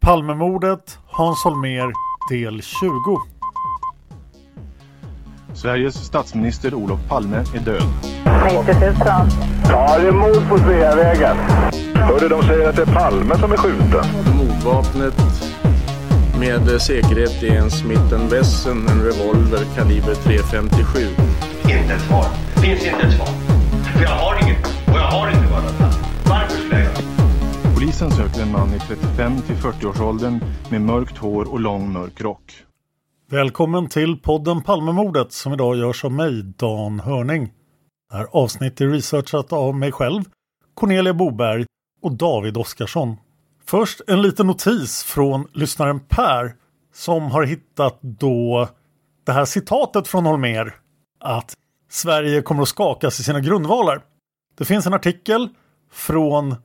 Palmemordet, Hans Holmér, del 20. Sveriges statsminister Olof Palme är död. 90 000. Ja, det är mord på Sveavägen. Hörde de säger att det är Palme som är skjuten. Mordvapnet med säkerhet är en Smith Wesson, en revolver kaliber .357. Inte ett svar. Finns inte ett svar. För jag har inget. Polisen söker en man i 35 till 40-årsåldern med mörkt hår och lång mörk rock. Välkommen till podden Palmemordet som idag görs av mig, Dan Hörning. Det här avsnittet är researchat av mig själv, Cornelia Boberg och David Oskarsson. Först en liten notis från lyssnaren Per som har hittat då det här citatet från Holmer att Sverige kommer att skakas i sina grundvalar. Det finns en artikel från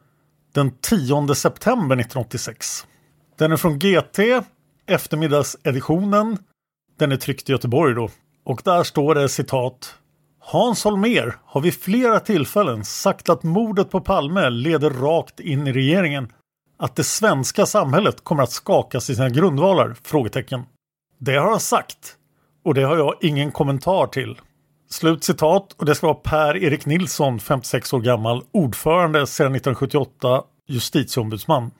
den 10 september 1986. Den är från GT, eftermiddagseditionen. Den är tryckt i Göteborg då. Och där står det citat. Hans Holmer har vid flera tillfällen sagt att mordet på Palme leder rakt in i regeringen. Att det svenska samhället kommer att skakas i sina grundvalar? Frågetecken. Det har han sagt. Och det har jag ingen kommentar till. Slut citat och det ska vara Per-Erik Nilsson, 56 år gammal, ordförande sedan 1978, justitieombudsman.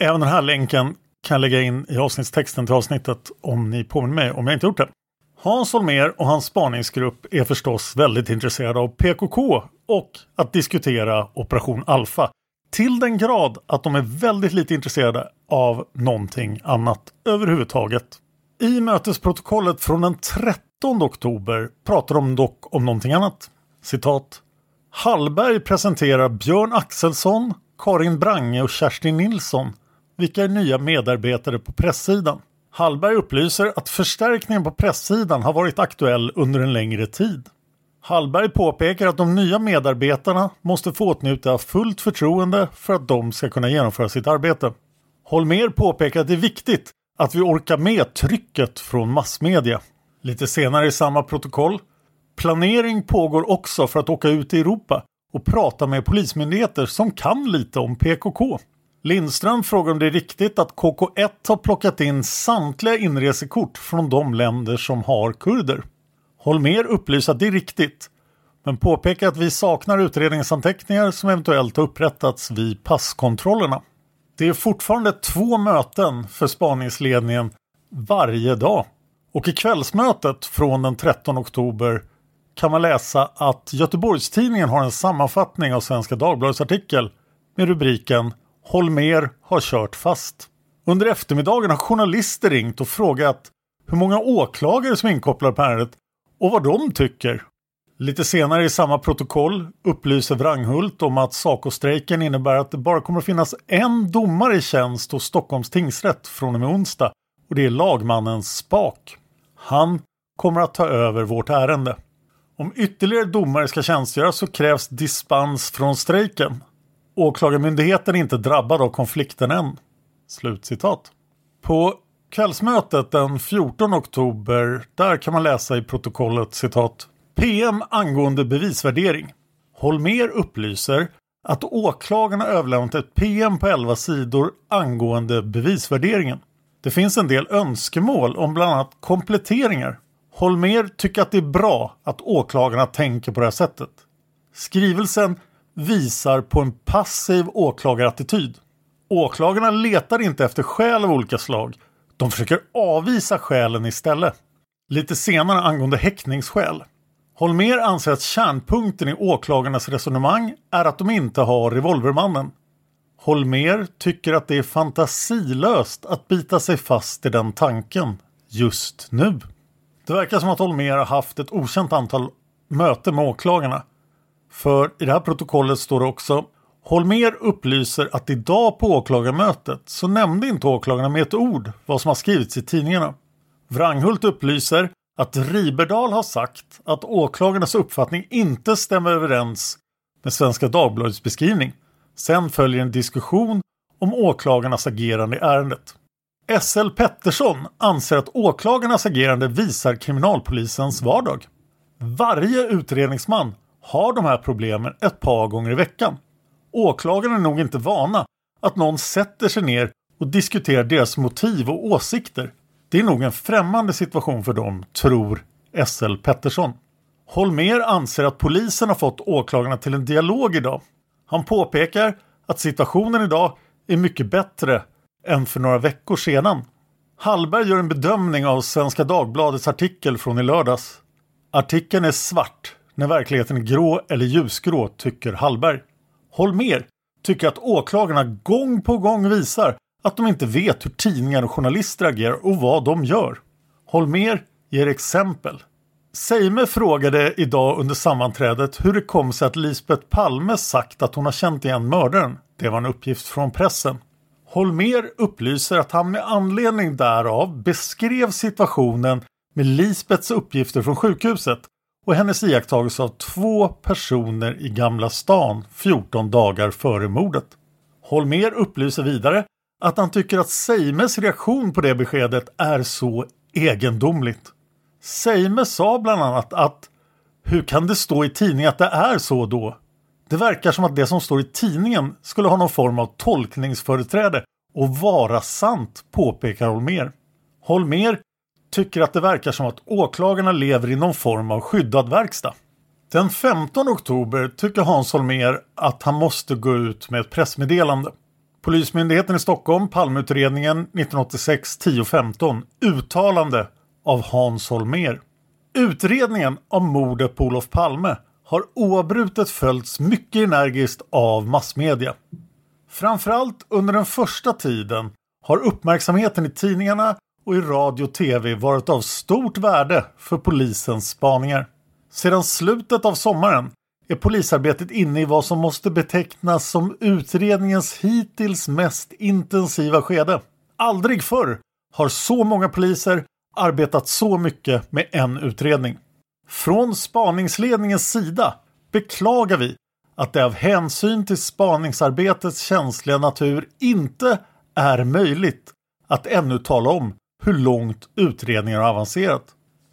Även den här länken kan jag lägga in i avsnittstexten till avsnittet om ni påminner mig om jag inte gjort det. Hans Holmér och hans spaningsgrupp är förstås väldigt intresserade av PKK och att diskutera Operation Alfa. Till den grad att de är väldigt lite intresserade av någonting annat överhuvudtaget. I mötesprotokollet från den 13 oktober pratar de dock om någonting annat. Citat. Hallberg presenterar Björn Axelsson, Karin Brange och Kerstin Nilsson, vilka är nya medarbetare på presssidan. Hallberg upplyser att förstärkningen på presssidan har varit aktuell under en längre tid. Hallberg påpekar att de nya medarbetarna måste få åtnjuta fullt förtroende för att de ska kunna genomföra sitt arbete. Holmer påpekar att det är viktigt att vi orkar med trycket från massmedia. Lite senare i samma protokoll. Planering pågår också för att åka ut i Europa och prata med polismyndigheter som kan lite om PKK. Lindström frågar om det är riktigt att KK1 har plockat in samtliga inresekort från de länder som har kurder. Holmer upplyser att det är riktigt, men påpekar att vi saknar utredningsanteckningar som eventuellt har upprättats vid passkontrollerna. Det är fortfarande två möten för spaningsledningen varje dag. Och i kvällsmötet från den 13 oktober kan man läsa att Göteborgstidningen har en sammanfattning av Svenska Dagbladets artikel med rubriken Holmer har kört fast. Under eftermiddagen har journalister ringt och frågat hur många åklagare som är inkopplade på ärendet och vad de tycker. Lite senare i samma protokoll upplyser Wranghult om att Saco-strejken innebär att det bara kommer att finnas en domare i tjänst hos Stockholms tingsrätt från och med onsdag och det är lagmannen Spak. Han kommer att ta över vårt ärende. Om ytterligare domare ska tjänstgöra så krävs dispens från strejken. Åklagarmyndigheten är inte drabbad av konflikten än. Slutcitat. På kvällsmötet den 14 oktober, där kan man läsa i protokollet citat PM angående bevisvärdering. Holmer upplyser att åklagarna överlämnat ett PM på 11 sidor angående bevisvärderingen. Det finns en del önskemål om bland annat kompletteringar. Holmer tycker att det är bra att åklagarna tänker på det här sättet. Skrivelsen visar på en passiv åklagarattityd. Åklagarna letar inte efter skäl av olika slag. De försöker avvisa skälen istället. Lite senare angående häktningsskäl. Holmer anser att kärnpunkten i åklagarnas resonemang är att de inte har revolvermannen. Holmer tycker att det är fantasilöst att bita sig fast i den tanken just nu. Det verkar som att Holmer har haft ett okänt antal möten med åklagarna. För i det här protokollet står det också Holmer upplyser att idag på åklagarmötet så nämnde inte åklagarna med ett ord vad som har skrivits i tidningarna. Wranghult upplyser att Riberdal har sagt att åklagarnas uppfattning inte stämmer överens med Svenska Dagbladets beskrivning. Sen följer en diskussion om åklagarnas agerande i ärendet. SL Pettersson anser att åklagarnas agerande visar kriminalpolisens vardag. Varje utredningsman har de här problemen ett par gånger i veckan. Åklagarna är nog inte vana att någon sätter sig ner och diskuterar deras motiv och åsikter. Det är nog en främmande situation för dem, tror SL Pettersson. Holmer anser att polisen har fått åklagarna till en dialog idag. Han påpekar att situationen idag är mycket bättre än för några veckor sedan. Hallberg gör en bedömning av Svenska Dagbladets artikel från i lördags. Artikeln är svart när verkligheten är grå eller ljusgrå, tycker Hallberg. Holmer tycker att åklagarna gång på gång visar att de inte vet hur tidningar och journalister agerar och vad de gör. Holmer ger exempel. Seime frågade idag under sammanträdet hur det kom sig att Lisbeth Palme sagt att hon har känt igen mördaren. Det var en uppgift från pressen. Holmer upplyser att han med anledning därav beskrev situationen med Lisbeths uppgifter från sjukhuset och hennes iakttagelse av två personer i Gamla stan 14 dagar före mordet. Holmer upplyser vidare att han tycker att Seimes reaktion på det beskedet är så egendomligt. Seime sa bland annat att hur kan det stå i tidningen att det är så då? Det verkar som att det som står i tidningen skulle ha någon form av tolkningsföreträde och vara sant, påpekar Holmer. Holmer tycker att det verkar som att åklagarna lever i någon form av skyddad verkstad. Den 15 oktober tycker Hans Holmer att han måste gå ut med ett pressmeddelande. Polismyndigheten i Stockholm, Palmeutredningen 1986 1015, uttalande av Hans Holmer. Utredningen om mordet på Olof Palme har oavbrutet följts mycket energiskt av massmedia. Framförallt under den första tiden har uppmärksamheten i tidningarna och i radio och tv varit av stort värde för polisens spaningar. Sedan slutet av sommaren är polisarbetet inne i vad som måste betecknas som utredningens hittills mest intensiva skede. Aldrig förr har så många poliser arbetat så mycket med en utredning. Från spaningsledningens sida beklagar vi att det av hänsyn till spaningsarbetets känsliga natur inte är möjligt att ännu tala om hur långt utredningen har avancerat.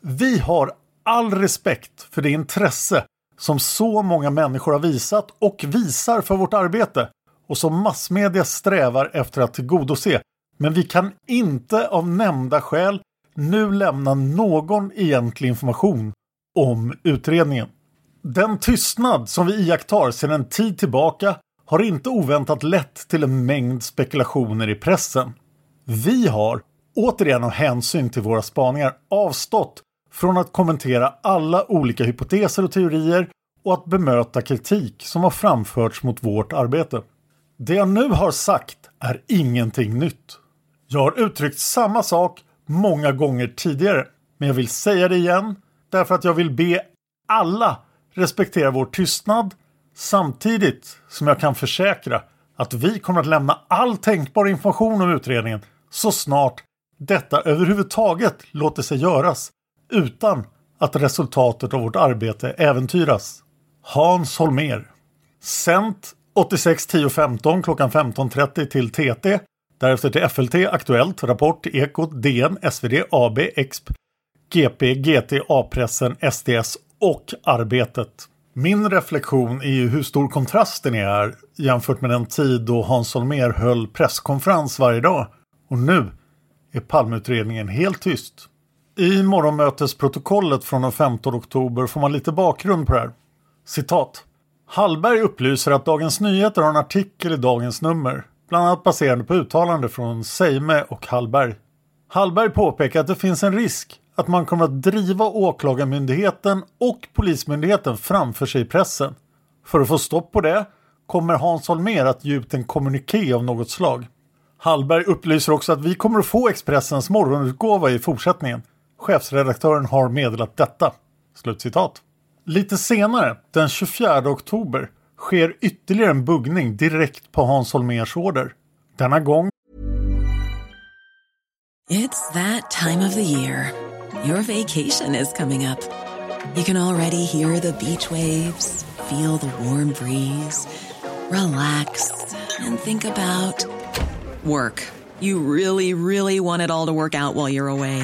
Vi har all respekt för det intresse som så många människor har visat och visar för vårt arbete och som massmedia strävar efter att tillgodose. Men vi kan inte av nämnda skäl nu lämna någon egentlig information om utredningen. Den tystnad som vi iakttar sedan en tid tillbaka har inte oväntat lett till en mängd spekulationer i pressen. Vi har, återigen av hänsyn till våra spaningar, avstått från att kommentera alla olika hypoteser och teorier och att bemöta kritik som har framförts mot vårt arbete. Det jag nu har sagt är ingenting nytt. Jag har uttryckt samma sak många gånger tidigare, men jag vill säga det igen därför att jag vill be alla respektera vår tystnad samtidigt som jag kan försäkra att vi kommer att lämna all tänkbar information om utredningen så snart detta överhuvudtaget låter sig göras utan att resultatet av vårt arbete äventyras. Hans Holmer Sänt 86 10 15 klockan 15.30 till TT. Därefter till FLT, Aktuellt, Rapport, Ekot, DN, SvD, AB, Exp, GP, GT, A-pressen, SDS och Arbetet. Min reflektion är ju hur stor kontrasten är jämfört med den tid då Hans Holmér höll presskonferens varje dag. Och nu är Palmeutredningen helt tyst. I morgonmötesprotokollet från den 15 oktober får man lite bakgrund på det här. Citat. Hallberg upplyser att Dagens Nyheter har en artikel i dagens nummer, bland annat baserande på uttalande från Seime och Hallberg. Hallberg påpekar att det finns en risk att man kommer att driva Åklagarmyndigheten och Polismyndigheten framför sig i pressen. För att få stopp på det kommer Hans Holmér att ge ut en kommuniké av något slag. Hallberg upplyser också att vi kommer att få Expressens morgonutgåva i fortsättningen. Chefsredaktören har meddelat detta. Slutcitat. Lite senare, den 24 oktober, sker ytterligare en buggning direkt på Hans Holmérs order. Denna gång It's that time of the year. Your vacation is coming up. You can already hear the beach waves, feel the warm breeze, relax and think about work. You really, really want it all to work out while you're away.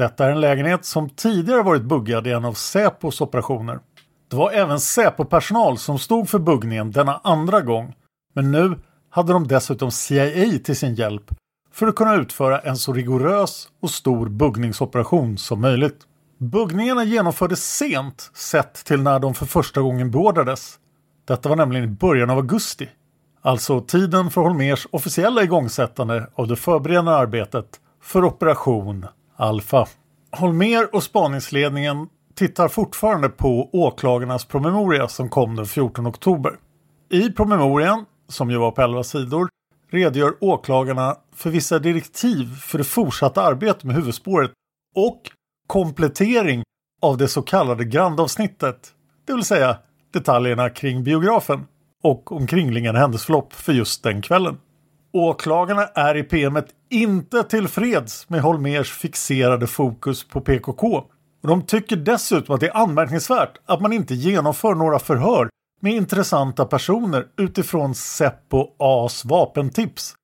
Detta är en lägenhet som tidigare varit buggad i en av Säpos operationer. Det var även Säpo-personal som stod för buggningen denna andra gång. Men nu hade de dessutom CIA till sin hjälp för att kunna utföra en så rigorös och stor buggningsoperation som möjligt. Buggningarna genomfördes sent sett till när de för första gången beordrades. Detta var nämligen i början av augusti. Alltså tiden för Holmers officiella igångsättande av det förberedande arbetet för Operation Alfa. Holmer och spaningsledningen tittar fortfarande på åklagarnas promemoria som kom den 14 oktober. I promemorian, som ju var på 11 sidor, redogör åklagarna för vissa direktiv för det fortsatta arbetet med huvudspåret och komplettering av det så kallade grandavsnittet, det vill säga detaljerna kring biografen och omkringliggande händelseförlopp för just den kvällen. Åklagarna är i PMet inte tillfreds med Holmers fixerade fokus på PKK. Och de tycker dessutom att det är anmärkningsvärt att man inte genomför några förhör med intressanta personer utifrån Seppo As vapentips.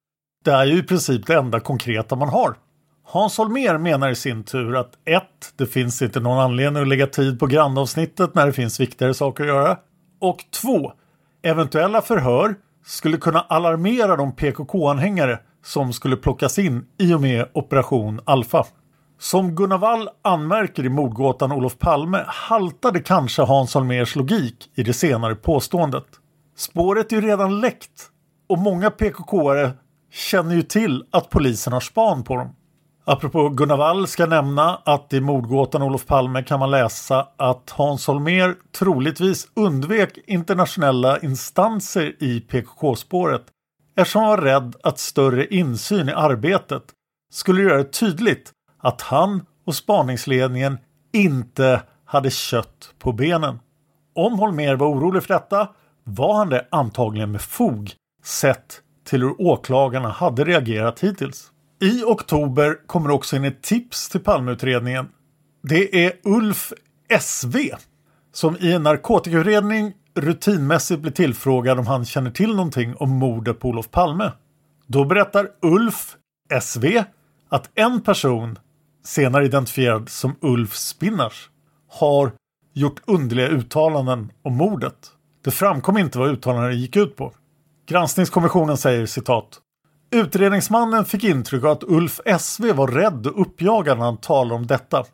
Det är ju i princip det enda konkreta man har. Hans Holmer menar i sin tur att 1. Det finns inte någon anledning att lägga tid på grannavsnittet när det finns viktigare saker att göra. Och 2. Eventuella förhör skulle kunna alarmera de PKK-anhängare som skulle plockas in i och med Operation Alfa. Som Gunnar Wall anmärker i mordgåtan Olof Palme haltade kanske Hans Holmers logik i det senare påståendet. Spåret är ju redan läckt och många PKK-are känner ju till att polisen har span på dem. Apropå Gunnar Wall ska nämna att i mordgåtan Olof Palme kan man läsa att Hans Holmer troligtvis undvek internationella instanser i PKK-spåret eftersom han var rädd att större insyn i arbetet skulle göra det tydligt att han och spaningsledningen inte hade kött på benen. Om Holmer var orolig för detta var han det antagligen med fog sett till hur åklagarna hade reagerat hittills. I oktober kommer också in ett tips till Palmeutredningen. Det är Ulf SV som i en narkotikautredning rutinmässigt blir tillfrågad om han känner till någonting om mordet på Olof Palme. Då berättar Ulf SV att en person, senare identifierad som Ulf Spinnars, har gjort underliga uttalanden om mordet. Det framkom inte vad uttalandena gick ut på. Granskningskommissionen säger citat Utredningsmannen fick intryck av att Ulf SV var rädd och uppjagad när han talade om detta.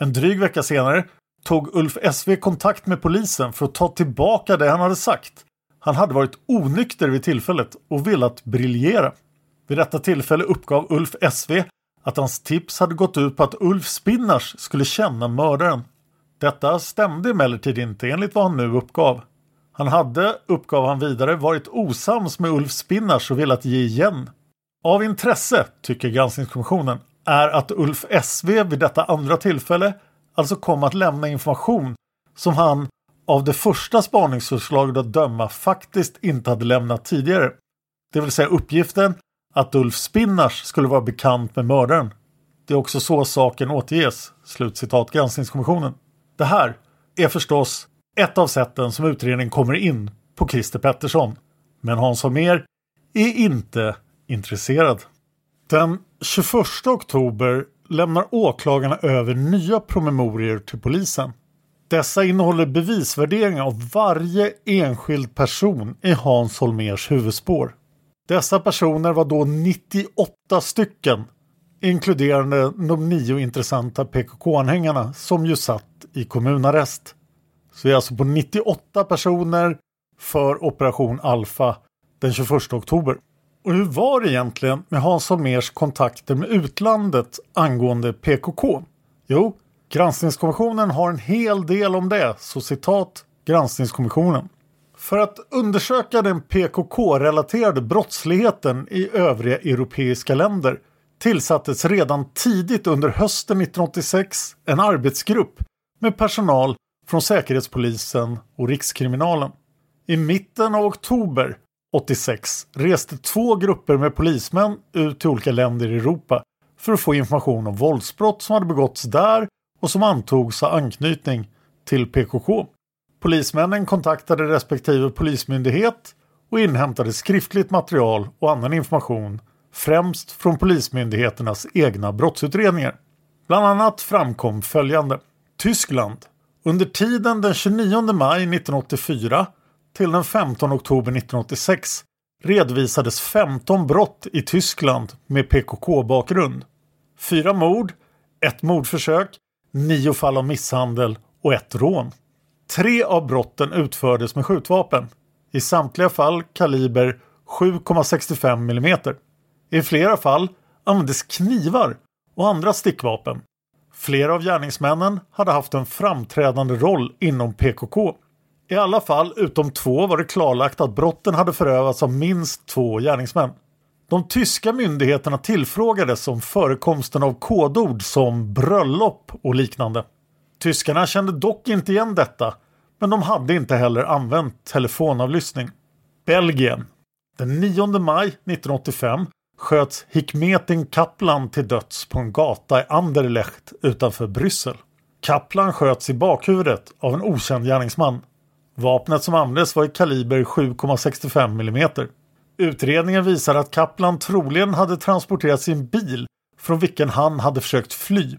En dryg vecka senare tog Ulf SV kontakt med polisen för att ta tillbaka det han hade sagt. Han hade varit onykter vid tillfället och velat briljera. Vid detta tillfälle uppgav Ulf SV att hans tips hade gått ut på att Ulf Spinnars skulle känna mördaren. Detta stämde emellertid inte enligt vad han nu uppgav. Han hade, uppgav han vidare, varit osams med Ulf Spinnars och velat ge igen. Av intresse, tycker granskningskommissionen, är att Ulf SV vid detta andra tillfälle alltså kom att lämna information som han av det första spaningsförslaget att döma faktiskt inte hade lämnat tidigare. Det vill säga uppgiften att Ulf Spinnars skulle vara bekant med mördaren. Det är också så saken återges. Slutcitat granskningskommissionen. Det här är förstås ett av sätten som utredningen kommer in på Christer Pettersson. Men Hans Holmér är inte intresserad. Den 21 oktober lämnar åklagarna över nya promemorior till polisen. Dessa innehåller bevisvärderingar av varje enskild person i Hans Holmers huvudspår. Dessa personer var då 98 stycken inkluderande de nio intressanta PKK-anhängarna som ju satt i kommunarrest. Så vi är alltså på 98 personer för Operation Alfa den 21 oktober. Och hur var det egentligen med Hans Holmers kontakter med utlandet angående PKK? Jo, Granskningskommissionen har en hel del om det, så citat Granskningskommissionen. För att undersöka den PKK-relaterade brottsligheten i övriga europeiska länder tillsattes redan tidigt under hösten 1986 en arbetsgrupp med personal från Säkerhetspolisen och Rikskriminalen. I mitten av oktober 86 reste två grupper med polismän ut till olika länder i Europa för att få information om våldsbrott som hade begåtts där och som antogs ha anknytning till PKK. Polismännen kontaktade respektive polismyndighet och inhämtade skriftligt material och annan information främst från polismyndigheternas egna brottsutredningar. Bland annat framkom följande. Tyskland. Under tiden den 29 maj 1984 till den 15 oktober 1986 redovisades 15 brott i Tyskland med PKK-bakgrund. Fyra mord, ett mordförsök, nio fall av misshandel och ett rån. Tre av brotten utfördes med skjutvapen. I samtliga fall kaliber 7,65 mm. I flera fall användes knivar och andra stickvapen. Flera av gärningsmännen hade haft en framträdande roll inom PKK. I alla fall utom två var det klarlagt att brotten hade förövats av minst två gärningsmän. De tyska myndigheterna tillfrågades om förekomsten av kodord som bröllop och liknande. Tyskarna kände dock inte igen detta, men de hade inte heller använt telefonavlyssning. Belgien. Den 9 maj 1985 sköts Hikmetin Kaplan till döds på en gata i Anderlecht utanför Bryssel. Kaplan sköts i bakhuvudet av en okänd gärningsman. Vapnet som användes var i kaliber 7,65 mm. Utredningen visar att Kaplan troligen hade transporterat sin bil från vilken han hade försökt fly.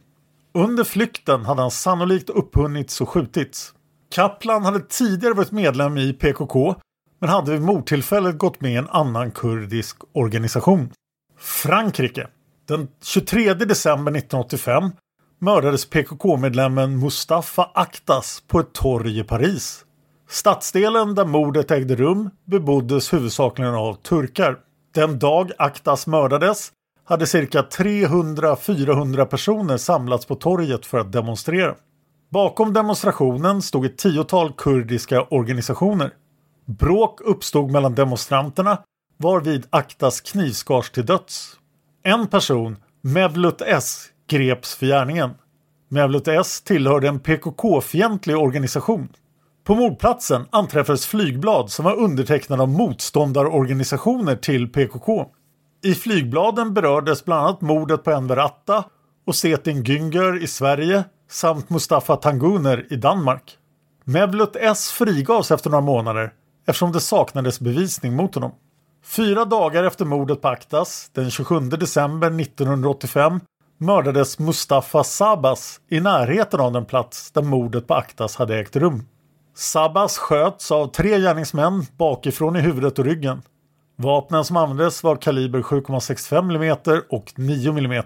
Under flykten hade han sannolikt upphunnits och skjutits. Kaplan hade tidigare varit medlem i PKK men hade vid mordtillfället gått med i en annan kurdisk organisation. Frankrike. Den 23 december 1985 mördades PKK-medlemmen Mustafa Aktas på ett torg i Paris. Stadsdelen där mordet ägde rum beboddes huvudsakligen av turkar. Den dag Aktas mördades hade cirka 300-400 personer samlats på torget för att demonstrera. Bakom demonstrationen stod ett tiotal kurdiska organisationer. Bråk uppstod mellan demonstranterna varvid Aktas knivskars till döds. En person, Mevlut S, greps för gärningen. Mevlut S tillhörde en PKK-fientlig organisation. På mordplatsen anträffades flygblad som var undertecknade av motståndarorganisationer till PKK. I flygbladen berördes bland annat mordet på Enver Atta och Setin Güngör i Sverige samt Mustafa Tanguner i Danmark. Mevlut S frigavs efter några månader eftersom det saknades bevisning mot honom. Fyra dagar efter mordet på Aktas, den 27 december 1985, mördades Mustafa Sabas i närheten av den plats där mordet på Aktas hade ägt rum. Sabas sköts av tre gärningsmän bakifrån i huvudet och ryggen. Vapnen som användes var kaliber 7,65 mm och 9 mm.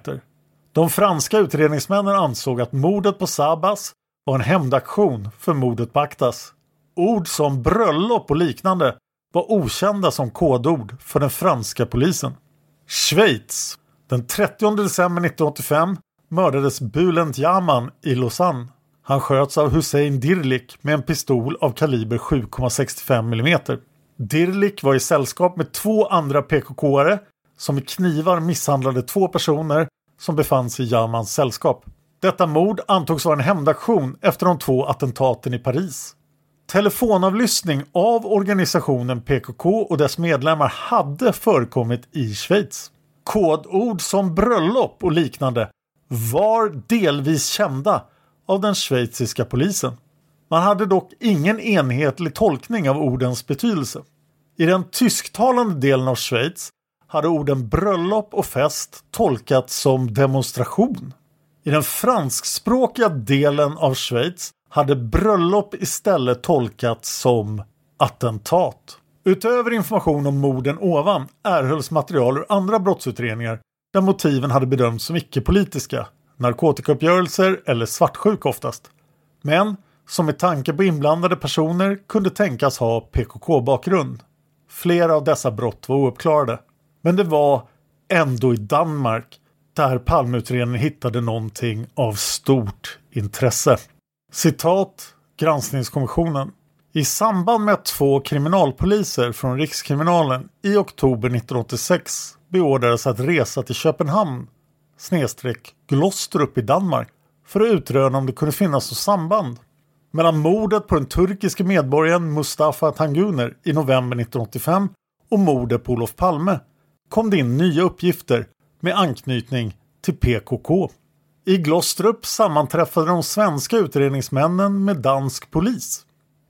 De franska utredningsmännen ansåg att mordet på Sabas var en hämndaktion för mordet på Aktas. Ord som bröllop och liknande var okända som kodord för den franska polisen. Schweiz. Den 30 december 1985 mördades Bülent Yaman i Lausanne. Han sköts av Hussein Dirlik med en pistol av kaliber 7,65 mm. Dirlik var i sällskap med två andra PKK-are som med knivar misshandlade två personer som befann sig i Yamans sällskap. Detta mord antogs vara en hämndaktion efter de två attentaten i Paris. Telefonavlyssning av organisationen PKK och dess medlemmar hade förekommit i Schweiz. Kodord som bröllop och liknande var delvis kända av den schweiziska polisen. Man hade dock ingen enhetlig tolkning av ordens betydelse. I den tysktalande delen av Schweiz hade orden bröllop och fest tolkats som demonstration. I den franskspråkiga delen av Schweiz hade bröllop istället tolkats som attentat. Utöver information om morden ovan erhölls material ur andra brottsutredningar där motiven hade bedömts som icke-politiska, narkotikauppgörelser eller svartsjuka oftast. Men som med tanke på inblandade personer kunde tänkas ha PKK-bakgrund. Flera av dessa brott var ouppklarade. Men det var ändå i Danmark där Palmeutredningen hittade någonting av stort intresse. Citat Granskningskommissionen. I samband med att två kriminalpoliser från Rikskriminalen i oktober 1986 beordrades att resa till Köpenhamn snedstreck Glostrup i Danmark för att utröna om det kunde finnas något samband mellan mordet på den turkiske medborgaren Mustafa Tanguner i november 1985 och mordet på Olof Palme kom det in nya uppgifter med anknytning till PKK. I Glostrup sammanträffade de svenska utredningsmännen med dansk polis.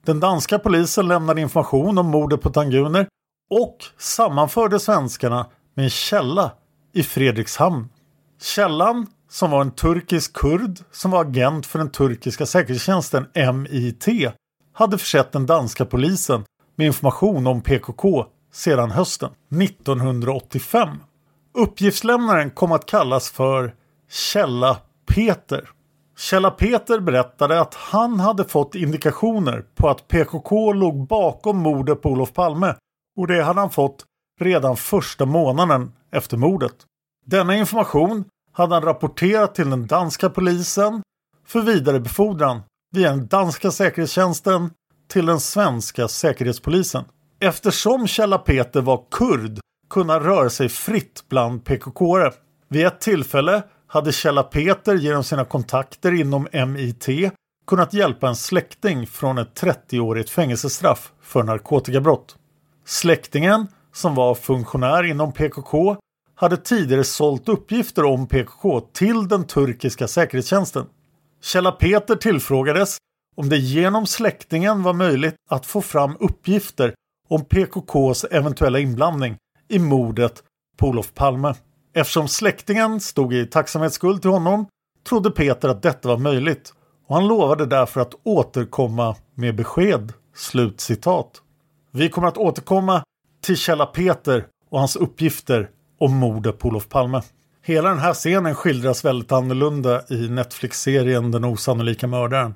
Den danska polisen lämnade information om mordet på Tanguner och sammanförde svenskarna med en källa i Fredrikshamn. Källan, som var en turkisk kurd som var agent för den turkiska säkerhetstjänsten MIT, hade försett den danska polisen med information om PKK sedan hösten 1985. Uppgiftslämnaren kom att kallas för Källa Peter. Källa Peter berättade att han hade fått indikationer på att PKK låg bakom mordet på Olof Palme och det hade han fått redan första månaden efter mordet. Denna information hade han rapporterat till den danska polisen för vidare befordran via den danska säkerhetstjänsten till den svenska säkerhetspolisen. Eftersom Källa Peter var kurd kunde han röra sig fritt bland PKK-are. Vid ett tillfälle hade Källa Peter genom sina kontakter inom MIT kunnat hjälpa en släkting från ett 30-årigt fängelsestraff för narkotikabrott. Släktingen, som var funktionär inom PKK, hade tidigare sålt uppgifter om PKK till den turkiska säkerhetstjänsten. Källa Peter tillfrågades om det genom släktingen var möjligt att få fram uppgifter om PKKs eventuella inblandning i mordet på Olof Palme. Eftersom släktingen stod i tacksamhetsskuld till honom trodde Peter att detta var möjligt och han lovade därför att återkomma med besked. Slut citat. Vi kommer att återkomma till Källa Peter och hans uppgifter om mordet på Olof Palme. Hela den här scenen skildras väldigt annorlunda i Netflix-serien Den osannolika mördaren.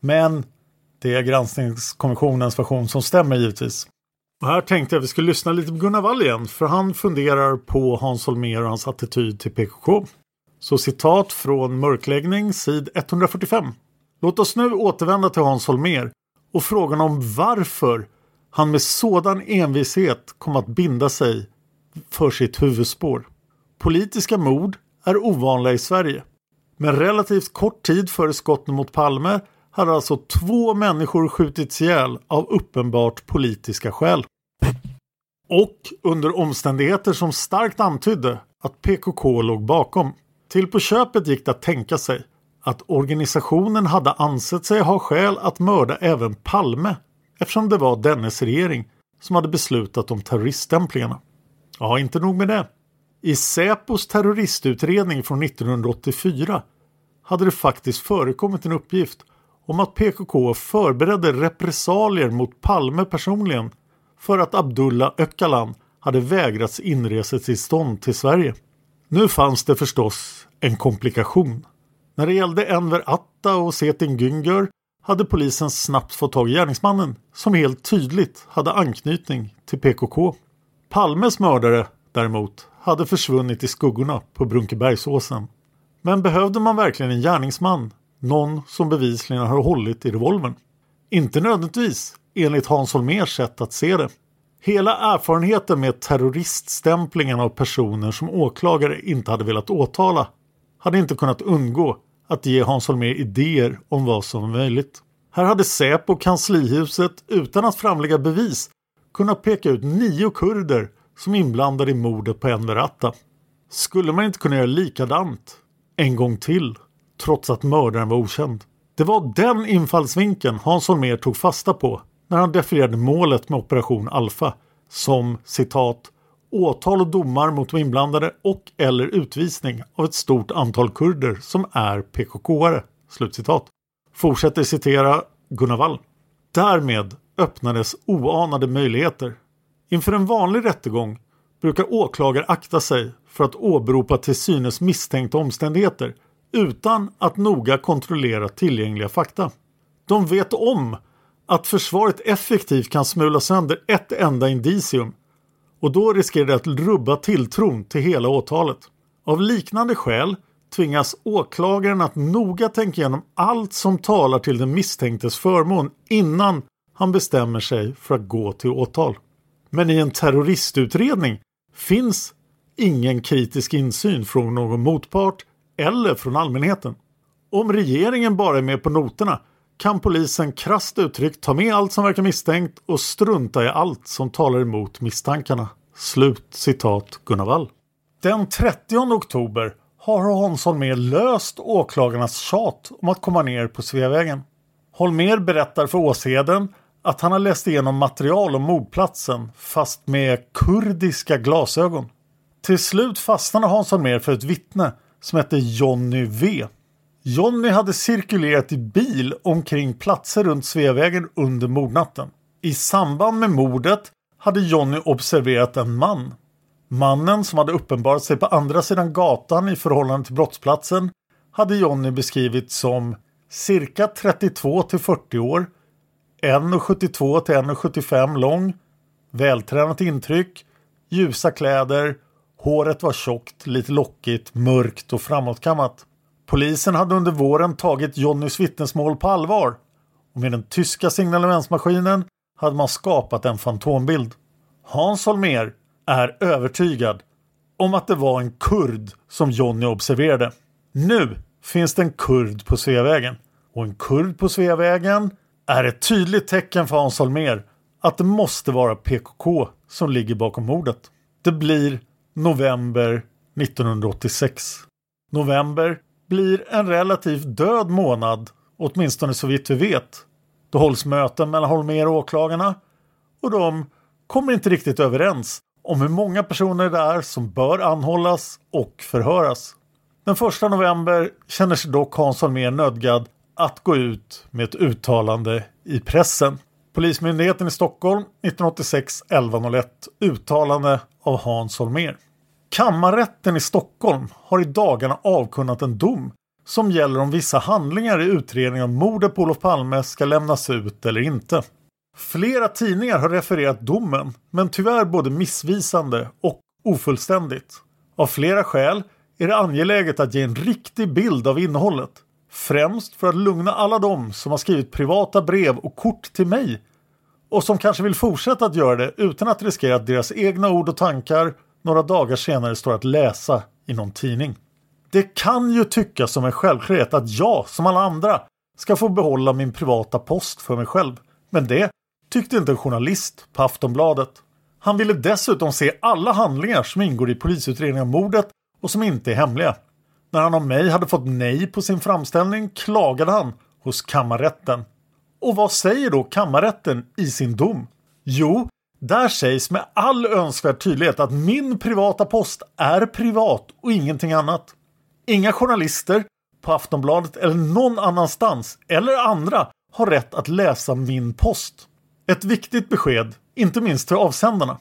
Men det är granskningskommissionens version som stämmer givetvis. Och här tänkte jag att vi skulle lyssna lite på Gunnar Wall igen, för han funderar på Hans Holmér och hans attityd till PKK. Så citat från Mörkläggning, sid 145. Låt oss nu återvända till Hans Holmér och frågan om varför han med sådan envishet kom att binda sig för sitt huvudspår. Politiska mord är ovanliga i Sverige. Men relativt kort tid före skotten mot Palme hade alltså två människor skjutits ihjäl av uppenbart politiska skäl. och under omständigheter som starkt antydde att PKK låg bakom. Till på köpet gick det att tänka sig att organisationen hade ansett sig ha skäl att mörda även Palme eftersom det var dennes regering som hade beslutat om terroriststämplingarna. Ja, inte nog med det. I Säpos terroristutredning från 1984 hade det faktiskt förekommit en uppgift om att PKK förberedde repressalier mot Palme personligen för att Abdullah Öcalan hade vägrats inresetillstånd till Sverige. Nu fanns det förstås en komplikation. När det gällde Enver Atta och Setin Güngör hade polisen snabbt fått tag i gärningsmannen som helt tydligt hade anknytning till PKK. Palmes mördare däremot hade försvunnit i skuggorna på Brunkebergsåsen. Men behövde man verkligen en gärningsman? Någon som bevisligen har hållit i revolvern? Inte nödvändigtvis, enligt Hans Holmers sätt att se det. Hela erfarenheten med terroriststämplingen av personer som åklagare inte hade velat åtala hade inte kunnat undgå att ge Hans Holmér idéer om vad som var möjligt. Här hade Säpo kanslihuset utan att framlägga bevis kunnat peka ut nio kurder som inblandade i mordet på Enver Atta. Skulle man inte kunna göra likadant en gång till trots att mördaren var okänd? Det var den infallsvinkeln Hans Holmér tog fasta på när han definierade målet med Operation Alfa som citat åtal och domar mot de inblandade och eller utvisning av ett stort antal kurder som är PKK-are. Slutcitat. Fortsätter citera Gunnar Wall. Därmed öppnades oanade möjligheter. Inför en vanlig rättegång brukar åklagare akta sig för att åberopa till synes misstänkta omständigheter utan att noga kontrollera tillgängliga fakta. De vet om att försvaret effektivt kan smula sönder ett enda indicium och då riskerar det att rubba tilltron till hela åtalet. Av liknande skäl tvingas åklagaren att noga tänka igenom allt som talar till den misstänktes förmån innan han bestämmer sig för att gå till åtal. Men i en terroristutredning finns ingen kritisk insyn från någon motpart eller från allmänheten. Om regeringen bara är med på noterna kan polisen krasst uttryckt ta med allt som verkar misstänkt och strunta i allt som talar emot misstankarna. Slut citat Gunnar Wall. Den 30 oktober har Hansson med löst åklagarnas tjat om att komma ner på Sveavägen. Holmer berättar för Åsheden att han har läst igenom material om mordplatsen fast med kurdiska glasögon. Till slut fastnade Hansson mer för ett vittne som hette Jonny V. Jonny hade cirkulerat i bil omkring platser runt Sveavägen under mordnatten. I samband med mordet hade Jonny observerat en man. Mannen som hade uppenbarat sig på andra sidan gatan i förhållande till brottsplatsen hade Jonny beskrivit som cirka 32 till 40 år, 1,72 till 1,75 lång, vältränat intryck, ljusa kläder, håret var tjockt, lite lockigt, mörkt och framåtkammat. Polisen hade under våren tagit Jonnys vittnesmål på allvar och med den tyska signalementsmaskinen hade man skapat en fantombild. Hans Holmer är övertygad om att det var en kurd som Jonny observerade. Nu finns det en kurd på Sveavägen och en kurd på Sveavägen är ett tydligt tecken för Hans Holmer att det måste vara PKK som ligger bakom mordet. Det blir november 1986. November blir en relativt död månad, åtminstone så vitt vi vet. Då hålls möten mellan Holmer och åklagarna och de kommer inte riktigt överens om hur många personer det är som bör anhållas och förhöras. Den 1 november känner sig dock Hans Holmér nödgad att gå ut med ett uttalande i pressen. Polismyndigheten i Stockholm 1986 1101 uttalande av Hans Holmér. Kammarrätten i Stockholm har i dagarna avkunnat en dom som gäller om vissa handlingar i utredningen om mordet på Olof Palme ska lämnas ut eller inte. Flera tidningar har refererat domen, men tyvärr både missvisande och ofullständigt. Av flera skäl är det angeläget att ge en riktig bild av innehållet. Främst för att lugna alla de som har skrivit privata brev och kort till mig och som kanske vill fortsätta att göra det utan att riskera att deras egna ord och tankar några dagar senare står att läsa i någon tidning. Det kan ju tyckas som en självklarhet att jag, som alla andra, ska få behålla min privata post för mig själv. Men det tyckte inte en journalist på Aftonbladet. Han ville dessutom se alla handlingar som ingår i polisutredningen av mordet och som inte är hemliga. När han av mig hade fått nej på sin framställning klagade han hos kammarrätten. Och vad säger då kammarrätten i sin dom? Jo, där sägs med all önskvärd tydlighet att min privata post är privat och ingenting annat. Inga journalister på Aftonbladet eller någon annanstans eller andra har rätt att läsa min post. Ett viktigt besked, inte minst till avsändarna.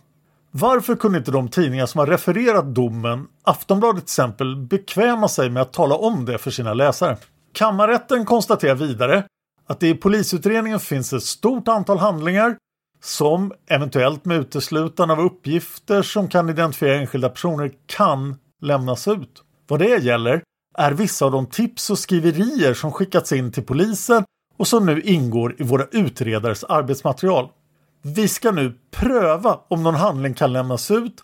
Varför kunde inte de tidningar som har refererat domen, Aftonbladet till exempel, bekväma sig med att tala om det för sina läsare? Kammarrätten konstaterar vidare att det i polisutredningen finns ett stort antal handlingar som eventuellt med uteslutande av uppgifter som kan identifiera enskilda personer kan lämnas ut. Vad det gäller är vissa av de tips och skriverier som skickats in till polisen och som nu ingår i våra utredares arbetsmaterial. Vi ska nu pröva om någon handling kan lämnas ut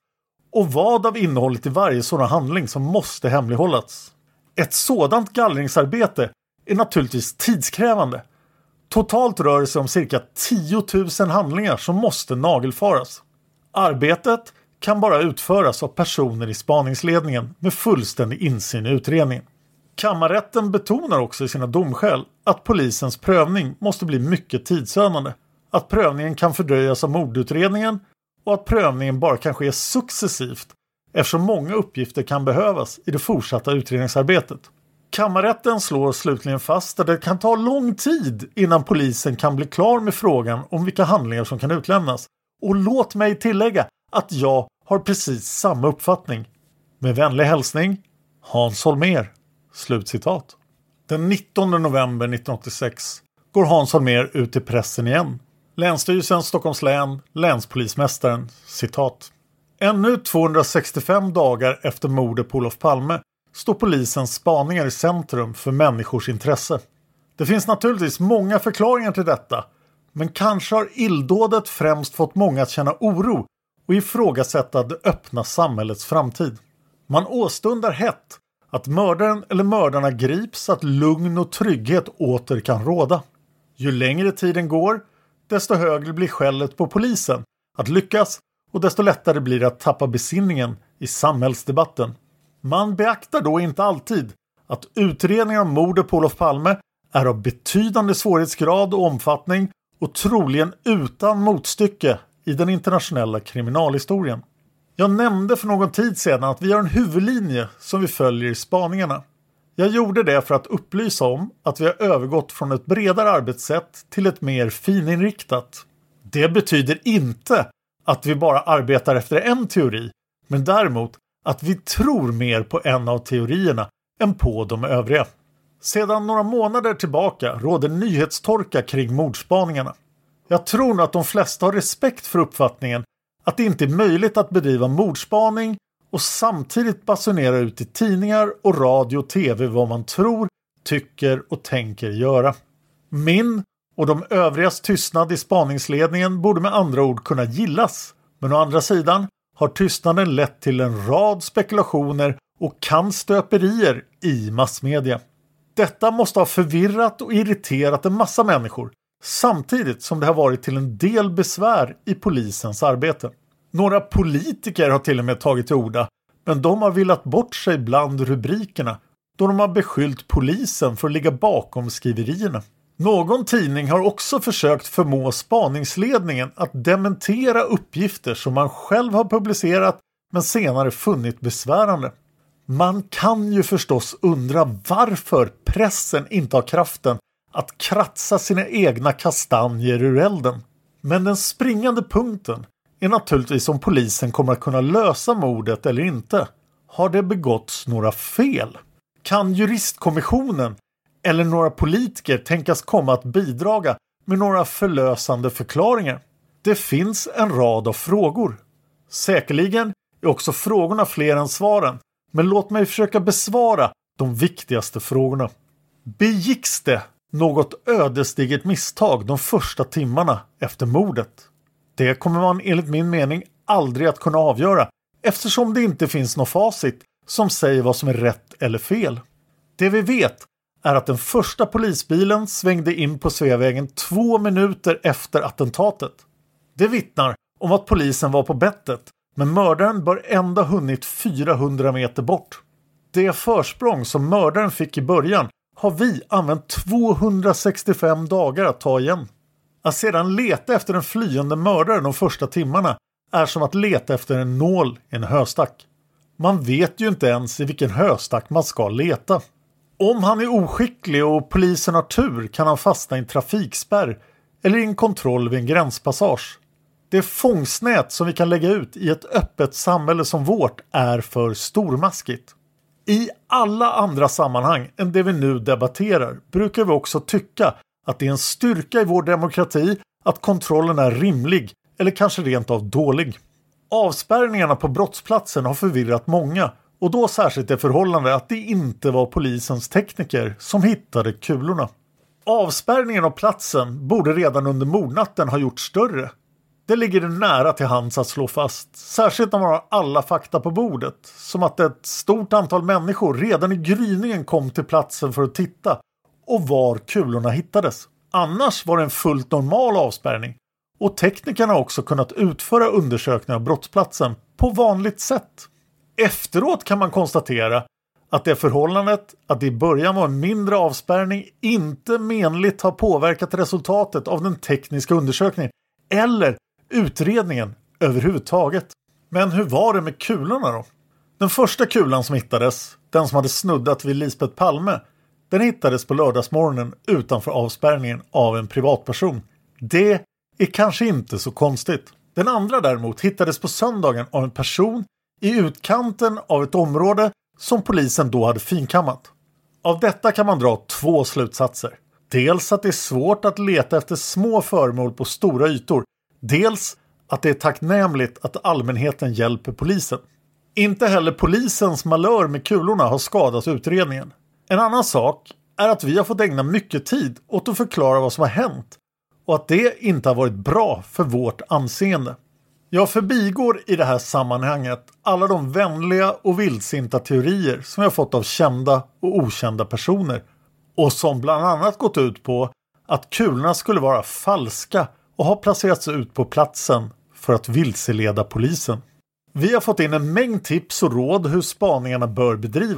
och vad av innehållet i varje sådan handling som måste hemlighållas. Ett sådant gallringsarbete är naturligtvis tidskrävande. Totalt rör det sig om cirka 10 000 handlingar som måste nagelfaras. Arbetet kan bara utföras av personer i spaningsledningen med fullständig insyn i utredningen. Kammarrätten betonar också i sina domskäl att polisens prövning måste bli mycket tidsödande. Att prövningen kan fördröjas av mordutredningen och att prövningen bara kan ske successivt eftersom många uppgifter kan behövas i det fortsatta utredningsarbetet. Kammarrätten slår slutligen fast att det kan ta lång tid innan polisen kan bli klar med frågan om vilka handlingar som kan utlämnas. Och låt mig tillägga att jag har precis samma uppfattning. Med vänlig hälsning Hans Holmér. Slutcitat. Den 19 november 1986 går Hans Holmér ut till pressen igen. Länsstyrelsen Stockholms län, länspolismästaren, citat. Ännu 265 dagar efter mordet på Olof Palme står polisens spaningar i centrum för människors intresse. Det finns naturligtvis många förklaringar till detta, men kanske har illdådet främst fått många att känna oro och ifrågasätta det öppna samhällets framtid. Man åstundar hett att mördaren eller mördarna grips så att lugn och trygghet åter kan råda. Ju längre tiden går, desto högre blir skället på polisen att lyckas och desto lättare blir det att tappa besinningen i samhällsdebatten. Man beaktar då inte alltid att utredningen om mordet på Olof Palme är av betydande svårighetsgrad och omfattning och troligen utan motstycke i den internationella kriminalhistorien. Jag nämnde för någon tid sedan att vi har en huvudlinje som vi följer i spaningarna. Jag gjorde det för att upplysa om att vi har övergått från ett bredare arbetssätt till ett mer fininriktat. Det betyder inte att vi bara arbetar efter en teori, men däremot att vi tror mer på en av teorierna än på de övriga. Sedan några månader tillbaka råder nyhetstorka kring mordspaningarna. Jag tror att de flesta har respekt för uppfattningen att det inte är möjligt att bedriva mordspaning och samtidigt basunera ut i tidningar och radio och tv vad man tror, tycker och tänker göra. Min och de övrigas tystnad i spaningsledningen borde med andra ord kunna gillas. Men å andra sidan har tystnaden lett till en rad spekulationer och kannstöperier i massmedia. Detta måste ha förvirrat och irriterat en massa människor samtidigt som det har varit till en del besvär i polisens arbete. Några politiker har till och med tagit till orda men de har villat bort sig bland rubrikerna då de har beskyllt polisen för att ligga bakom skriverierna. Någon tidning har också försökt förmå spaningsledningen att dementera uppgifter som man själv har publicerat men senare funnit besvärande. Man kan ju förstås undra varför pressen inte har kraften att kratsa sina egna kastanjer ur elden. Men den springande punkten är naturligtvis om polisen kommer att kunna lösa mordet eller inte. Har det begåtts några fel? Kan juristkommissionen eller några politiker tänkas komma att bidraga med några förlösande förklaringar? Det finns en rad av frågor. Säkerligen är också frågorna fler än svaren, men låt mig försöka besvara de viktigaste frågorna. Begicks det något ödesdigert misstag de första timmarna efter mordet? Det kommer man enligt min mening aldrig att kunna avgöra eftersom det inte finns något facit som säger vad som är rätt eller fel. Det vi vet är att den första polisbilen svängde in på Sveavägen två minuter efter attentatet. Det vittnar om att polisen var på bettet men mördaren bör ändå hunnit 400 meter bort. Det försprång som mördaren fick i början har vi använt 265 dagar att ta igen. Att sedan leta efter en flyende mördare de första timmarna är som att leta efter en nål i en höstack. Man vet ju inte ens i vilken höstack man ska leta. Om han är oskicklig och polisen har tur kan han fastna i en trafikspärr eller i en kontroll vid en gränspassage. Det fångstnät som vi kan lägga ut i ett öppet samhälle som vårt är för stormaskigt. I alla andra sammanhang än det vi nu debatterar brukar vi också tycka att det är en styrka i vår demokrati att kontrollen är rimlig eller kanske rent av dålig. Avspärrningarna på brottsplatsen har förvirrat många och då särskilt det förhållande att det inte var polisens tekniker som hittade kulorna. Avspärrningen av platsen borde redan under mordnatten ha gjorts större. Det ligger nära till hands att slå fast, särskilt när man har alla fakta på bordet, som att ett stort antal människor redan i gryningen kom till platsen för att titta och var kulorna hittades. Annars var det en fullt normal avspärrning och teknikerna har också kunnat utföra undersökningar av brottsplatsen på vanligt sätt. Efteråt kan man konstatera att det förhållandet att det i början var en mindre avspärrning inte menligt har påverkat resultatet av den tekniska undersökningen eller utredningen överhuvudtaget. Men hur var det med kulorna då? Den första kulan som hittades, den som hade snuddat vid Lisbeth Palme, den hittades på lördagsmorgonen utanför avspärrningen av en privatperson. Det är kanske inte så konstigt. Den andra däremot hittades på söndagen av en person i utkanten av ett område som polisen då hade finkammat. Av detta kan man dra två slutsatser. Dels att det är svårt att leta efter små föremål på stora ytor. Dels att det är tacknämligt att allmänheten hjälper polisen. Inte heller polisens malör med kulorna har skadat utredningen. En annan sak är att vi har fått ägna mycket tid åt att förklara vad som har hänt och att det inte har varit bra för vårt anseende. Jag förbigår i det här sammanhanget alla de vänliga och vildsinta teorier som jag fått av kända och okända personer och som bland annat gått ut på att kulorna skulle vara falska och ha placerats ut på platsen för att vilseleda polisen. Vi har fått in en mängd tips och råd hur spaningarna bör bedrivas.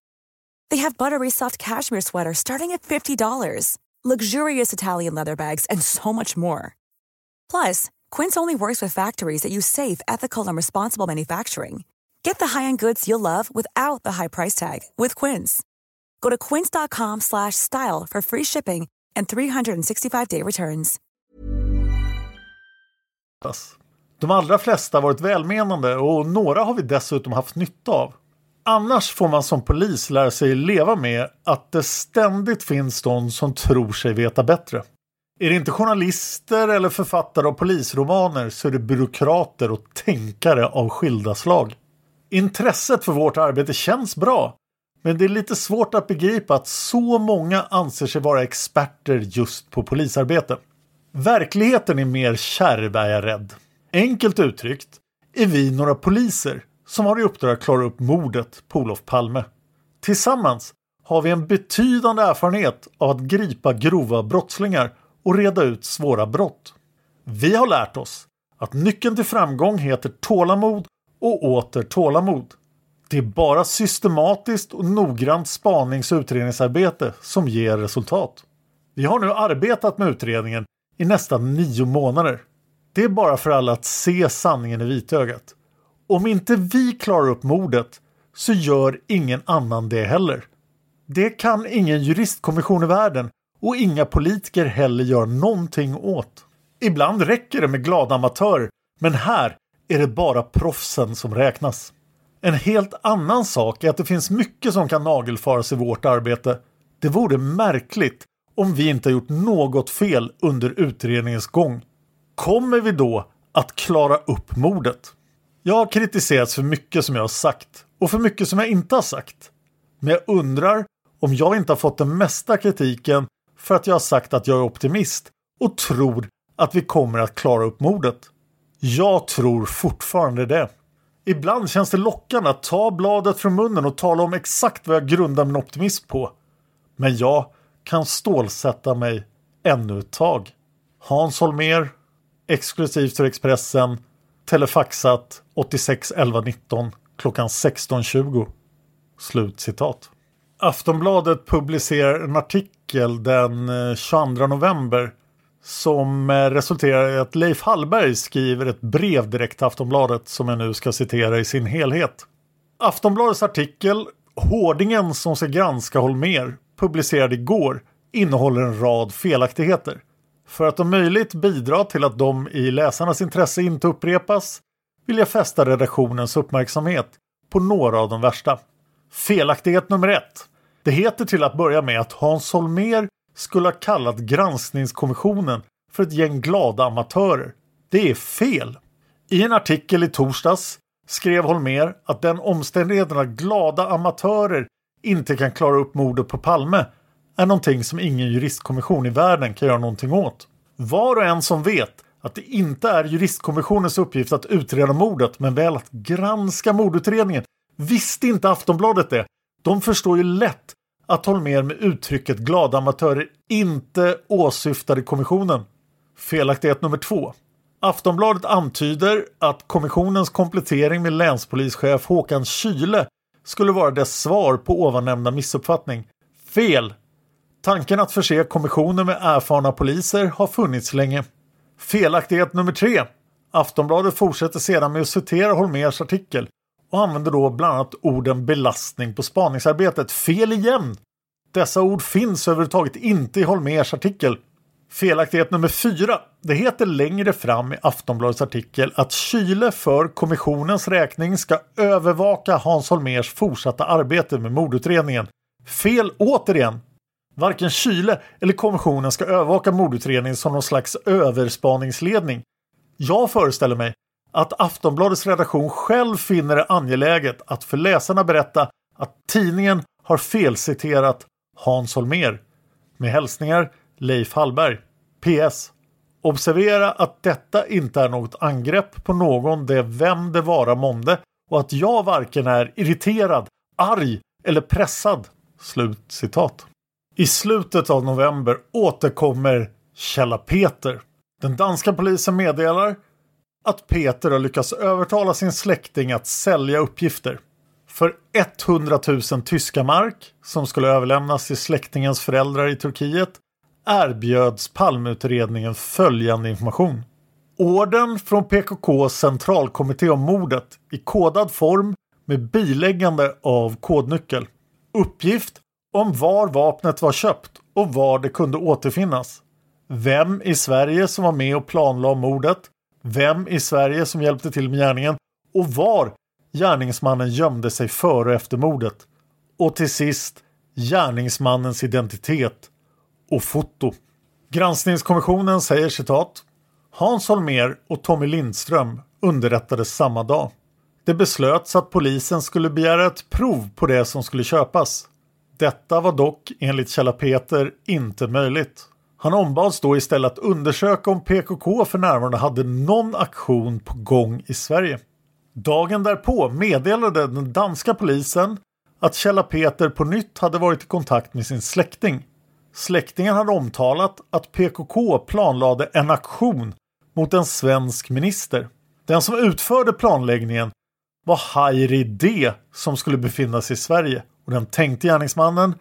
They have buttery soft cashmere sweaters starting at $50, luxurious Italian leather bags, and so much more. Plus, Quince only works with factories that use safe, ethical, and responsible manufacturing. Get the high-end goods you'll love without the high price tag with Quince. Go to quince.com/style for free shipping and 365-day returns. De allra flesta har varit välmenande och några har vi dessutom haft nytta av. Annars får man som polis lära sig leva med att det ständigt finns de som tror sig veta bättre. Är det inte journalister eller författare av polisromaner så är det byråkrater och tänkare av skilda slag. Intresset för vårt arbete känns bra, men det är lite svårt att begripa att så många anser sig vara experter just på polisarbete. Verkligheten är mer kärv är jag rädd. Enkelt uttryckt är vi några poliser som har i uppdrag att klara upp mordet på Olof Palme. Tillsammans har vi en betydande erfarenhet av att gripa grova brottslingar och reda ut svåra brott. Vi har lärt oss att nyckeln till framgång heter tålamod och åter tålamod. Det är bara systematiskt och noggrant spanings och utredningsarbete som ger resultat. Vi har nu arbetat med utredningen i nästan nio månader. Det är bara för alla att se sanningen i vitögat. Om inte vi klarar upp mordet så gör ingen annan det heller. Det kan ingen juristkommission i världen och inga politiker heller göra någonting åt. Ibland räcker det med glada amatörer men här är det bara proffsen som räknas. En helt annan sak är att det finns mycket som kan nagelfaras i vårt arbete. Det vore märkligt om vi inte har gjort något fel under utredningens gång. Kommer vi då att klara upp mordet? Jag har kritiserats för mycket som jag har sagt och för mycket som jag inte har sagt. Men jag undrar om jag inte har fått den mesta kritiken för att jag har sagt att jag är optimist och tror att vi kommer att klara upp mordet. Jag tror fortfarande det. Ibland känns det lockande att ta bladet från munnen och tala om exakt vad jag grundar min optimism på. Men jag kan stålsätta mig ännu ett tag. Hans Holmer, exklusivt för Expressen, telefaxat 86 11 19 klockan 16.20. Slut citat. Aftonbladet publicerar en artikel den eh, 22 november som eh, resulterar i att Leif Hallberg skriver ett brev direkt till Aftonbladet som jag nu ska citera i sin helhet. Aftonbladets artikel Hårdingen som ska granska Holmer publicerad igår innehåller en rad felaktigheter. För att om möjligt bidra till att de i läsarnas intresse inte upprepas vill jag fästa redaktionens uppmärksamhet på några av de värsta. Felaktighet nummer ett. Det heter till att börja med att Hans Holmer skulle ha kallat granskningskommissionen för ett gäng glada amatörer. Det är fel. I en artikel i torsdags skrev Holmer att den omständigheten att glada amatörer inte kan klara upp mordet på Palme är någonting som ingen juristkommission i världen kan göra någonting åt. Var och en som vet att det inte är juristkommissionens uppgift att utreda mordet men väl att granska mordutredningen visste inte Aftonbladet det. De förstår ju lätt att Holmér med uttrycket glada amatörer inte åsyftade kommissionen. Felaktighet nummer två. Aftonbladet antyder att kommissionens komplettering med länspolischef Håkan Kyle skulle vara dess svar på ovannämnda missuppfattning. Fel! Tanken att förse kommissionen med erfarna poliser har funnits länge. Felaktighet nummer tre. Aftonbladet fortsätter sedan med att citera Holmers artikel och använder då bland annat orden belastning på spaningsarbetet. Fel igen! Dessa ord finns överhuvudtaget inte i Holmers artikel. Felaktighet nummer fyra. Det heter längre fram i Aftonbladets artikel att Kyle för kommissionens räkning ska övervaka Hans Holmers fortsatta arbete med mordutredningen. Fel återigen! Varken Kyle eller kommissionen ska övervaka mordutredningen som någon slags överspaningsledning. Jag föreställer mig att Aftonbladets redaktion själv finner det angeläget att för läsarna berätta att tidningen har felciterat Hans Holmer. Med hälsningar Leif Hallberg. PS. Observera att detta inte är något angrepp på någon det vem det vara månde och att jag varken är irriterad, arg eller pressad. Slut citat. I slutet av november återkommer Källa Peter. Den danska polisen meddelar att Peter har lyckats övertala sin släkting att sälja uppgifter. För 100 000 tyska mark som skulle överlämnas till släktingens föräldrar i Turkiet erbjöds Palmeutredningen följande information. Orden från PKKs centralkommitté om mordet i kodad form med biläggande av kodnyckel. Uppgift om var vapnet var köpt och var det kunde återfinnas. Vem i Sverige som var med och planlade mordet. Vem i Sverige som hjälpte till med gärningen och var gärningsmannen gömde sig före och efter mordet. Och till sist gärningsmannens identitet och foto. Granskningskommissionen säger citat Hans Holmer och Tommy Lindström underrättades samma dag. Det beslöts att polisen skulle begära ett prov på det som skulle köpas. Detta var dock enligt Källa Peter inte möjligt. Han ombads då istället att undersöka om PKK för närvarande hade någon aktion på gång i Sverige. Dagen därpå meddelade den danska polisen att Källa Peter på nytt hade varit i kontakt med sin släkting. Släktingen hade omtalat att PKK planlade en aktion mot en svensk minister. Den som utförde planläggningen var Hairi D som skulle befinna sig i Sverige och den tänkte gärningsmannen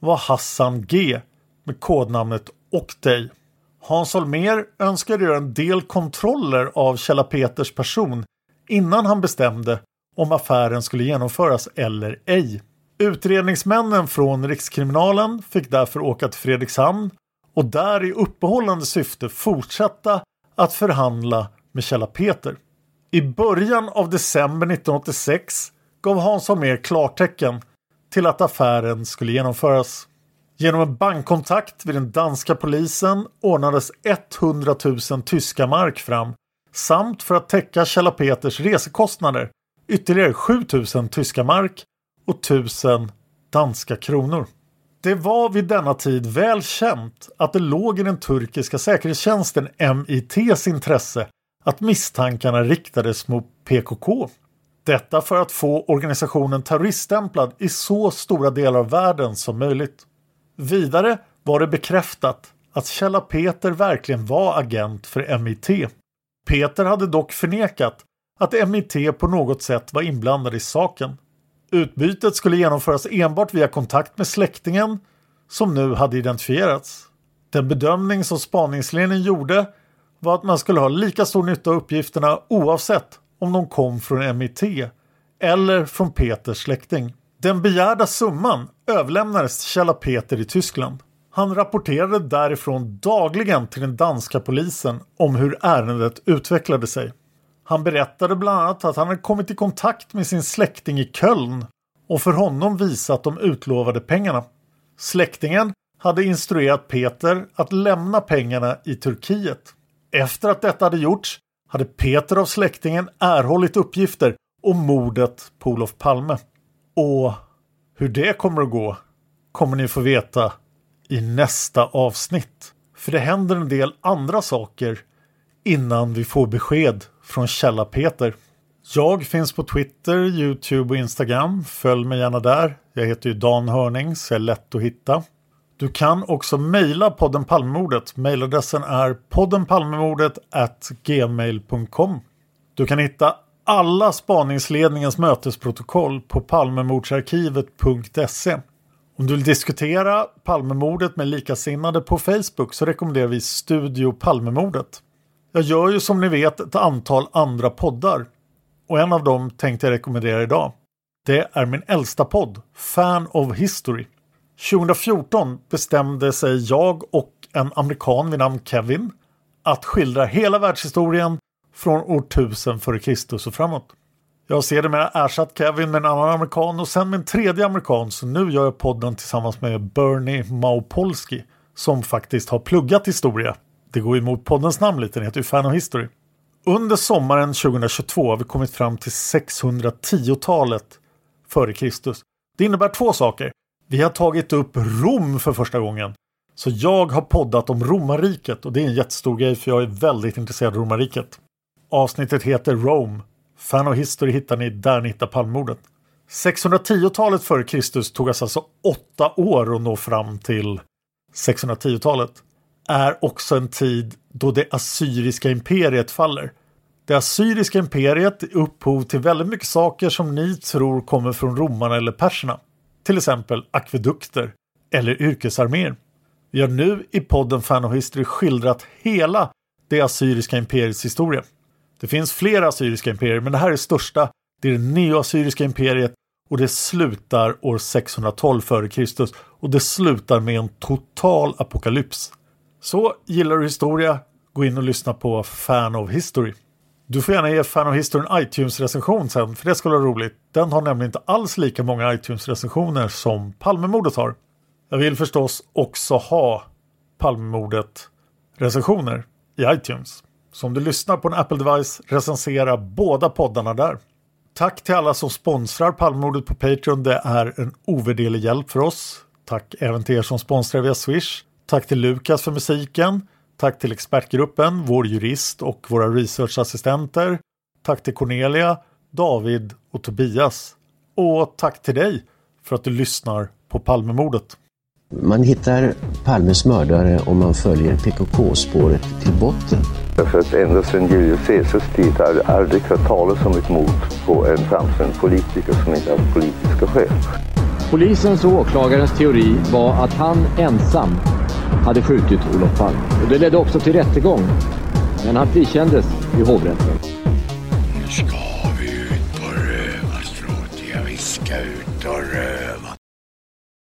var Hassan G med kodnamnet Octay. Hans Holmér önskade göra en del kontroller av Kjella Peters person innan han bestämde om affären skulle genomföras eller ej. Utredningsmännen från Rikskriminalen fick därför åka till Fredrikshamn och där i uppehållande syfte fortsätta att förhandla med Kjella Peter. I början av december 1986 gav Hans Holmér klartecken till att affären skulle genomföras. Genom en bankkontakt vid den danska polisen ordnades 100 000 tyska mark fram samt för att täcka Kjella Peters resekostnader ytterligare 7 000 tyska mark och 1000 danska kronor. Det var vid denna tid väl känt att det låg i den turkiska säkerhetstjänsten MITs intresse att misstankarna riktades mot PKK. Detta för att få organisationen terroriststämplad i så stora delar av världen som möjligt. Vidare var det bekräftat att Kjella Peter verkligen var agent för MIT. Peter hade dock förnekat att MIT på något sätt var inblandad i saken. Utbytet skulle genomföras enbart via kontakt med släktingen som nu hade identifierats. Den bedömning som spaningsledningen gjorde var att man skulle ha lika stor nytta av uppgifterna oavsett om de kom från MIT eller från Peters släkting. Den begärda summan överlämnades till Kjella Peter i Tyskland. Han rapporterade därifrån dagligen till den danska polisen om hur ärendet utvecklade sig. Han berättade bland annat att han hade kommit i kontakt med sin släkting i Köln och för honom visat de utlovade pengarna. Släktingen hade instruerat Peter att lämna pengarna i Turkiet. Efter att detta hade gjorts hade Peter av släktingen erhållit uppgifter om mordet på Olof Palme. Och hur det kommer att gå kommer ni få veta i nästa avsnitt. För det händer en del andra saker innan vi får besked från Källa Peter. Jag finns på Twitter, Youtube och Instagram. Följ mig gärna där. Jag heter ju Dan Hörning så är lätt att hitta. Du kan också mejla podden Palmemordet. Mejladressen är poddenpalmemordet gmail.com. Du kan hitta alla spaningsledningens mötesprotokoll på palmemordsarkivet.se. Om du vill diskutera Palmemordet med likasinnade på Facebook så rekommenderar vi Studio Palmemordet. Jag gör ju som ni vet ett antal andra poddar och en av dem tänkte jag rekommendera idag. Det är min äldsta podd, Fan of History. 2014 bestämde sig jag och en amerikan vid namn Kevin att skildra hela världshistorien från år 1000 f.Kr. och framåt. Jag ser det med ersatt Kevin med en annan amerikan och sen med en tredje amerikan så nu gör jag podden tillsammans med Bernie Maupolski som faktiskt har pluggat historia. Det går emot poddens namn lite, den heter ju Fan of History. Under sommaren 2022 har vi kommit fram till 610-talet före Kristus. Det innebär två saker. Vi har tagit upp Rom för första gången. Så jag har poddat om romarriket och det är en jättestor grej för jag är väldigt intresserad av romarriket. Avsnittet heter Rome. Fan of History hittar ni där ni hittar palmordet. 610-talet före Kristus tog oss alltså åtta år att nå fram till 610-talet. Är också en tid då det assyriska imperiet faller. Det assyriska imperiet är upphov till väldigt mycket saker som ni tror kommer från romarna eller perserna. Till exempel akvedukter eller yrkesarméer. Vi har nu i podden Fan of History skildrat hela det assyriska imperiets historia. Det finns flera assyriska imperier men det här är största. Det är det neoassyriska imperiet och det slutar år 612 f.Kr. och det slutar med en total apokalyps. Så gillar du historia, gå in och lyssna på Fan of History. Du får gärna ge Fan of History en iTunes-recension sen, för det skulle vara roligt. Den har nämligen inte alls lika många iTunes-recensioner som Palmemordet har. Jag vill förstås också ha Palmemordet-recensioner i iTunes. Så om du lyssnar på en Apple-device, recensera båda poddarna där. Tack till alla som sponsrar Palmemordet på Patreon. Det är en ovärderlig hjälp för oss. Tack även till er som sponsrar via Swish. Tack till Lukas för musiken. Tack till expertgruppen, vår jurist och våra researchassistenter. Tack till Cornelia, David och Tobias. Och tack till dig för att du lyssnar på Palmemordet. Man hittar Palmes mördare om man följer PKK-spåret till botten. Därför att ända sedan Julius Caesars tid har jag aldrig hört talas om ett mord på en framstående politiker som inte haft politiska skäl. Polisens och åklagarens teori var att han ensam hade skjutit Olof Palme. Och det ledde också till rättegång. Men han frikändes i hovrätten.